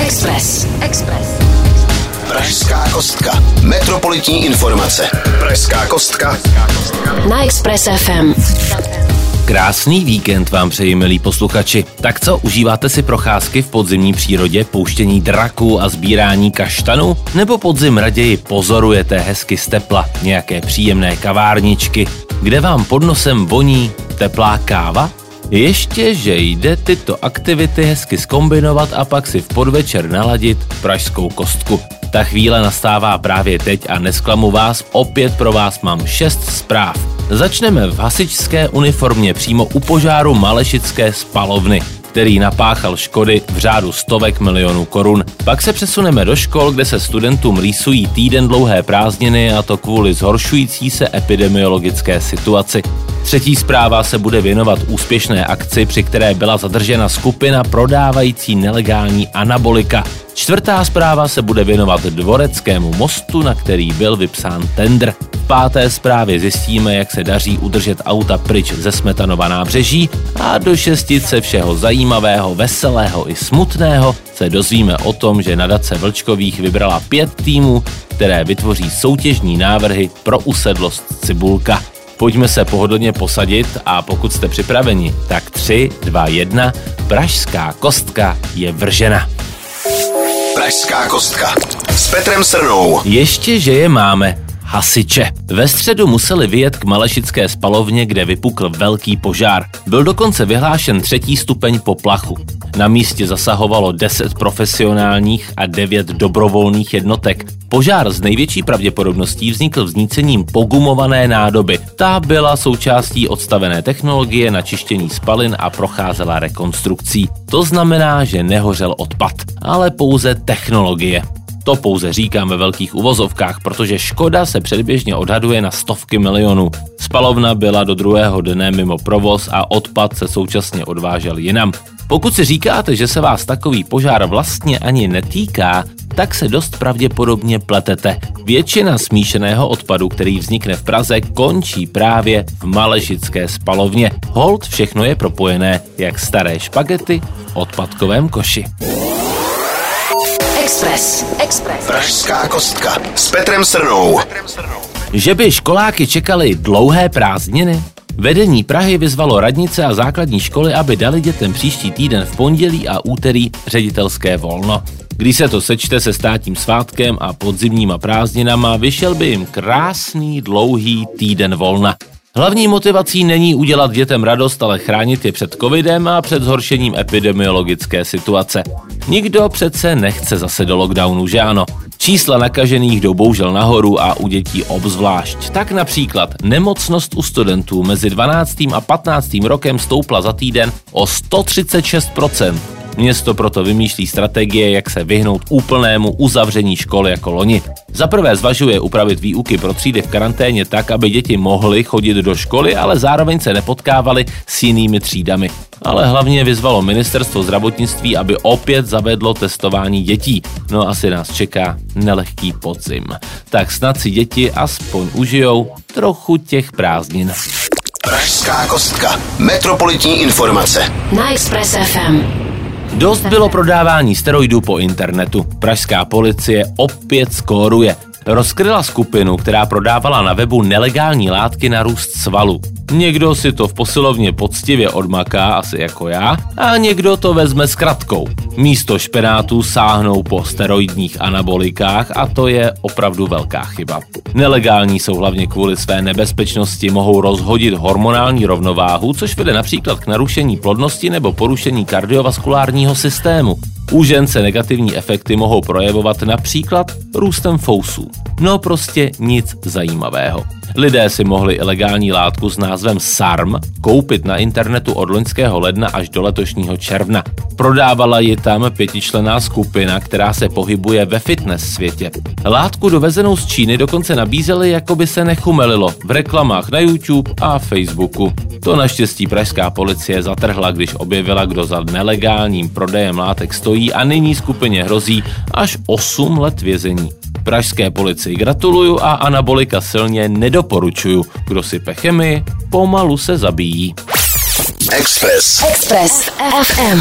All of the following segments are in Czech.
Express. Express. Pražská kostka. Metropolitní informace. Pražská kostka. Na Express FM. Krásný víkend vám přeji, milí posluchači. Tak co, užíváte si procházky v podzimní přírodě, pouštění draků a sbírání kaštanů? Nebo podzim raději pozorujete hezky z tepla, nějaké příjemné kavárničky, kde vám pod nosem voní teplá káva? Ještě, že jde tyto aktivity hezky skombinovat a pak si v podvečer naladit pražskou kostku. Ta chvíle nastává právě teď a nesklamu vás, opět pro vás mám šest zpráv. Začneme v hasičské uniformě přímo u požáru Malešické spalovny který napáchal škody v řádu stovek milionů korun. Pak se přesuneme do škol, kde se studentům rýsují týden dlouhé prázdniny a to kvůli zhoršující se epidemiologické situaci. Třetí zpráva se bude věnovat úspěšné akci, při které byla zadržena skupina prodávající nelegální anabolika. Čtvrtá zpráva se bude věnovat dvoreckému mostu, na který byl vypsán tender. V páté zprávě zjistíme, jak se daří udržet auta pryč ze Smetanova nábřeží a do šestice všeho zajímavého, veselého i smutného se dozvíme o tom, že nadace Vlčkových vybrala pět týmů, které vytvoří soutěžní návrhy pro usedlost Cibulka. Pojďme se pohodlně posadit a pokud jste připraveni, tak 3, 2, 1, pražská kostka je vržena. Pražská kostka. S Petrem Srnou. Ještě, že je máme hasiče. Ve středu museli vyjet k Malešické spalovně, kde vypukl velký požár. Byl dokonce vyhlášen třetí stupeň poplachu. Na místě zasahovalo 10 profesionálních a 9 dobrovolných jednotek. Požár z největší pravděpodobností vznikl vznícením pogumované nádoby. Ta byla součástí odstavené technologie na čištění spalin a procházela rekonstrukcí. To znamená, že nehořel odpad, ale pouze technologie. To pouze říkám ve velkých uvozovkách, protože škoda se předběžně odhaduje na stovky milionů. Spalovna byla do druhého dne mimo provoz a odpad se současně odvážel jinam. Pokud si říkáte, že se vás takový požár vlastně ani netýká, tak se dost pravděpodobně pletete. Většina smíšeného odpadu, který vznikne v Praze, končí právě v Maležické spalovně. Hold všechno je propojené, jak staré špagety v odpadkovém koši. Express. Express. Pražská kostka. S Petrem Srnou. Že by školáky čekaly dlouhé prázdniny? Vedení Prahy vyzvalo radnice a základní školy, aby dali dětem příští týden v pondělí a úterý ředitelské volno. Když se to sečte se státním svátkem a podzimníma prázdninama, vyšel by jim krásný dlouhý týden volna. Hlavní motivací není udělat dětem radost, ale chránit je před covidem a před zhoršením epidemiologické situace. Nikdo přece nechce zase do lockdownu, že ano? Čísla nakažených jdou bohužel nahoru a u dětí obzvlášť. Tak například nemocnost u studentů mezi 12. a 15. rokem stoupla za týden o 136%. Město proto vymýšlí strategie, jak se vyhnout úplnému uzavření školy jako loni. Za prvé zvažuje upravit výuky pro třídy v karanténě tak, aby děti mohly chodit do školy, ale zároveň se nepotkávali s jinými třídami. Ale hlavně vyzvalo ministerstvo zdravotnictví, aby opět zavedlo testování dětí. No asi nás čeká nelehký podzim. Tak snad si děti aspoň užijou trochu těch prázdnin. Pražská kostka. Metropolitní informace. Na Express FM. Dost bylo prodávání steroidů po internetu. Pražská policie opět skóruje. Rozkryla skupinu, která prodávala na webu nelegální látky na růst svalu. Někdo si to v posilovně poctivě odmaká, asi jako já, a někdo to vezme s kratkou. Místo špenátů sáhnou po steroidních anabolikách a to je opravdu velká chyba. Nelegální jsou hlavně kvůli své nebezpečnosti, mohou rozhodit hormonální rovnováhu, což vede například k narušení plodnosti nebo porušení kardiovaskulárního systému. U žen se negativní efekty mohou projevovat například růstem fousů. No prostě nic zajímavého. Lidé si mohli ilegální látku s názvem SARM koupit na internetu od loňského ledna až do letošního června. Prodávala ji tam pětičlená skupina, která se pohybuje ve fitness světě. Látku dovezenou z Číny dokonce nabízeli, jako by se nechumelilo, v reklamách na YouTube a Facebooku. To naštěstí pražská policie zatrhla, když objevila, kdo za nelegálním prodejem látek stojí a nyní skupině hrozí až 8 let vězení. Pražské policii gratuluju a anabolika silně nedoporučuju. Kdo si chemii, pomalu se zabíjí. Express. Express FM.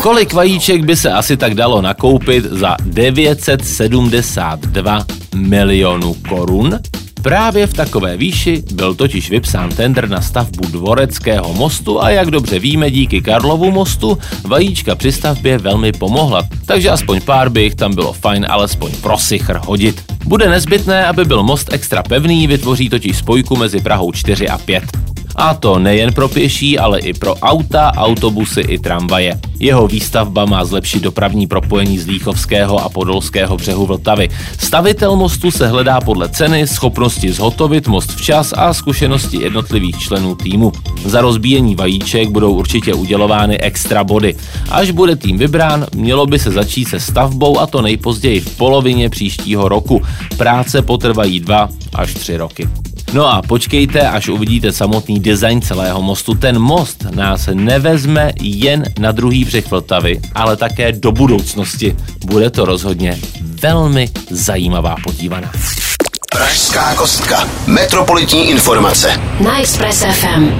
Kolik vajíček by se asi tak dalo nakoupit za 972 milionů korun? Právě v takové výši byl totiž vypsán tender na stavbu Dvoreckého mostu a jak dobře víme, díky Karlovu mostu vajíčka při stavbě velmi pomohla, takže aspoň pár by jich tam bylo fajn alespoň pro sichr hodit. Bude nezbytné, aby byl most extra pevný, vytvoří totiž spojku mezi Prahou 4 a 5. A to nejen pro pěší, ale i pro auta, autobusy i tramvaje. Jeho výstavba má zlepšit dopravní propojení z Líchovského a Podolského břehu Vltavy. Stavitel mostu se hledá podle ceny, schopnosti zhotovit most včas a zkušenosti jednotlivých členů týmu. Za rozbíjení vajíček budou určitě udělovány extra body. Až bude tým vybrán, mělo by se začít se stavbou a to nejpozději v polovině příštího roku. Práce potrvají dva až tři roky. No a počkejte, až uvidíte samotný design celého mostu. Ten most nás nevezme jen na druhý břeh Vltavy, ale také do budoucnosti. Bude to rozhodně velmi zajímavá podívaná. Pražská kostka. Metropolitní informace. Na Express FM.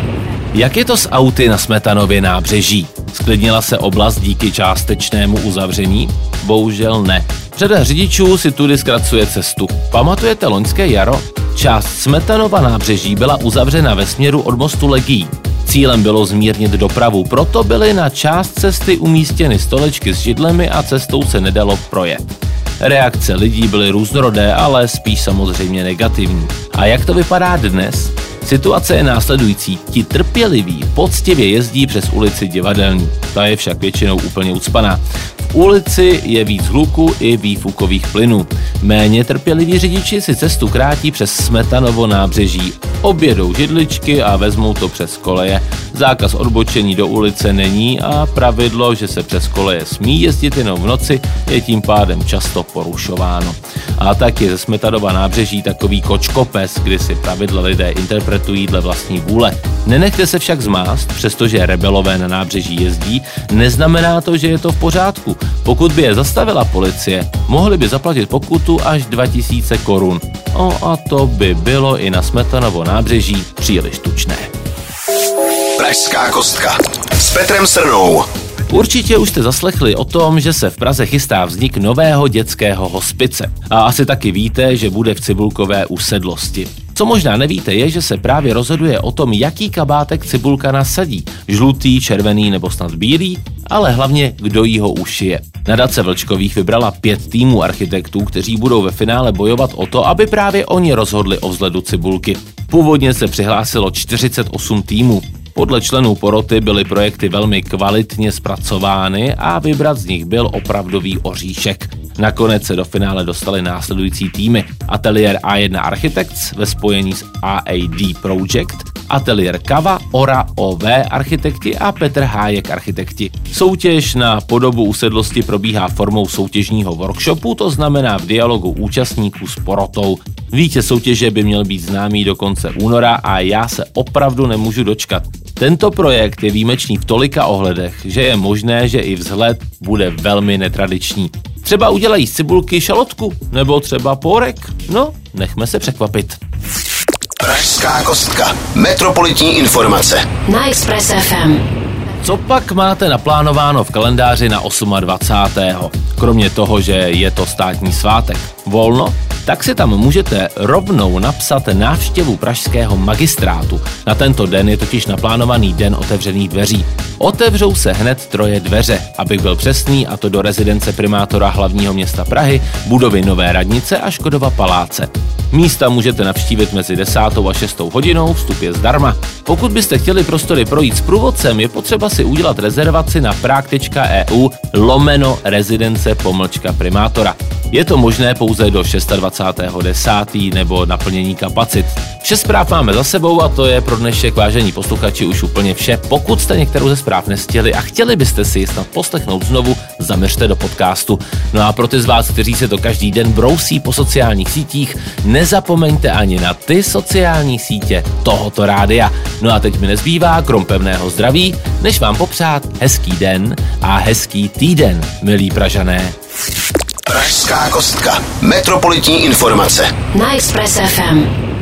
Jak je to s auty na Smetanově nábřeží? Sklidnila se oblast díky částečnému uzavření? Bohužel ne. Řada řidičů si tudy zkracuje cestu. Pamatujete loňské jaro? Část Smetanova nábřeží byla uzavřena ve směru od mostu Legí. Cílem bylo zmírnit dopravu, proto byly na část cesty umístěny stolečky s židlemi a cestou se nedalo projet. Reakce lidí byly různorodé, ale spíš samozřejmě negativní. A jak to vypadá dnes? Situace je následující. Ti trpěliví poctivě jezdí přes ulici Divadelní. Ta je však většinou úplně ucpaná. V ulici je víc hluku i výfukových plynů. Méně trpěliví řidiči si cestu krátí přes Smetanovo nábřeží. Objedou židličky a vezmou to přes koleje. Zákaz odbočení do ulice není a pravidlo, že se přes koleje smí jezdit jenom v noci, je tím pádem často porušováno. A tak je ze Smetanova nábřeží takový kočkopes, kdy si pravidla lidé interpretují dle vlastní vůle. Nenechte se však zmást, přestože rebelové na nábřeží jezdí, neznamená to, že je to v pořádku. Pokud by je zastavila policie, mohli by zaplatit pokutu až 2000 korun. O a to by bylo i na Smetanovo nábřeží příliš tučné. Pražská kostka. S Petrem Srnou. Určitě už jste zaslechli o tom, že se v Praze chystá vznik nového dětského hospice. A asi taky víte, že bude v Cibulkové usedlosti. Co možná nevíte, je, že se právě rozhoduje o tom, jaký kabátek Cibulka nasadí. Žlutý, červený nebo snad bílý, ale hlavně kdo jí ho ušije. Nadace Vlčkových vybrala pět týmů architektů, kteří budou ve finále bojovat o to, aby právě oni rozhodli o vzhledu Cibulky. Původně se přihlásilo 48 týmů. Podle členů poroty byly projekty velmi kvalitně zpracovány a vybrat z nich byl opravdový oříšek. Nakonec se do finále dostali následující týmy. Ateliér A1 Architects ve spojení s AAD Project, Ateliér Kava, Ora OV architekti a Petr Hájek architekti. Soutěž na podobu usedlosti probíhá formou soutěžního workshopu, to znamená v dialogu účastníků s porotou. Vítěz soutěže by měl být známý do konce února a já se opravdu nemůžu dočkat. Tento projekt je výjimečný v tolika ohledech, že je možné, že i vzhled bude velmi netradiční. Třeba udělají z cibulky šalotku, nebo třeba pórek. No, nechme se překvapit. Pražská kostka. Metropolitní informace. Na Express FM. Co pak máte naplánováno v kalendáři na 28. Kromě toho, že je to státní svátek. Volno? Tak si tam můžete rovnou napsat návštěvu pražského magistrátu. Na tento den je totiž naplánovaný den otevřených dveří. Otevřou se hned troje dveře, abych byl přesný, a to do rezidence primátora hlavního města Prahy, budovy Nové radnice a Škodova paláce. Místa můžete navštívit mezi 10. a 6. hodinou, vstup je zdarma. Pokud byste chtěli prostory projít s průvodcem, je potřeba si udělat rezervaci na prák.eu lomeno rezidence pomlčka primátora. Je to možné pouze do 26.10. nebo naplnění kapacit. Vše zpráv máme za sebou a to je pro dnešek vážení posluchači už úplně vše. Pokud jste některou ze zpráv nestihli a chtěli byste si ji snad poslechnout znovu, zaměřte do podcastu. No a pro ty z vás, kteří se to každý den brousí po sociálních sítích, nezapomeňte ani na ty sociální sítě tohoto rádia. No a teď mi nezbývá, krom pevného zdraví, než vám popřát hezký den a hezký týden, milí Pražané. Pražská kostka. Metropolitní informace. Na Express FM.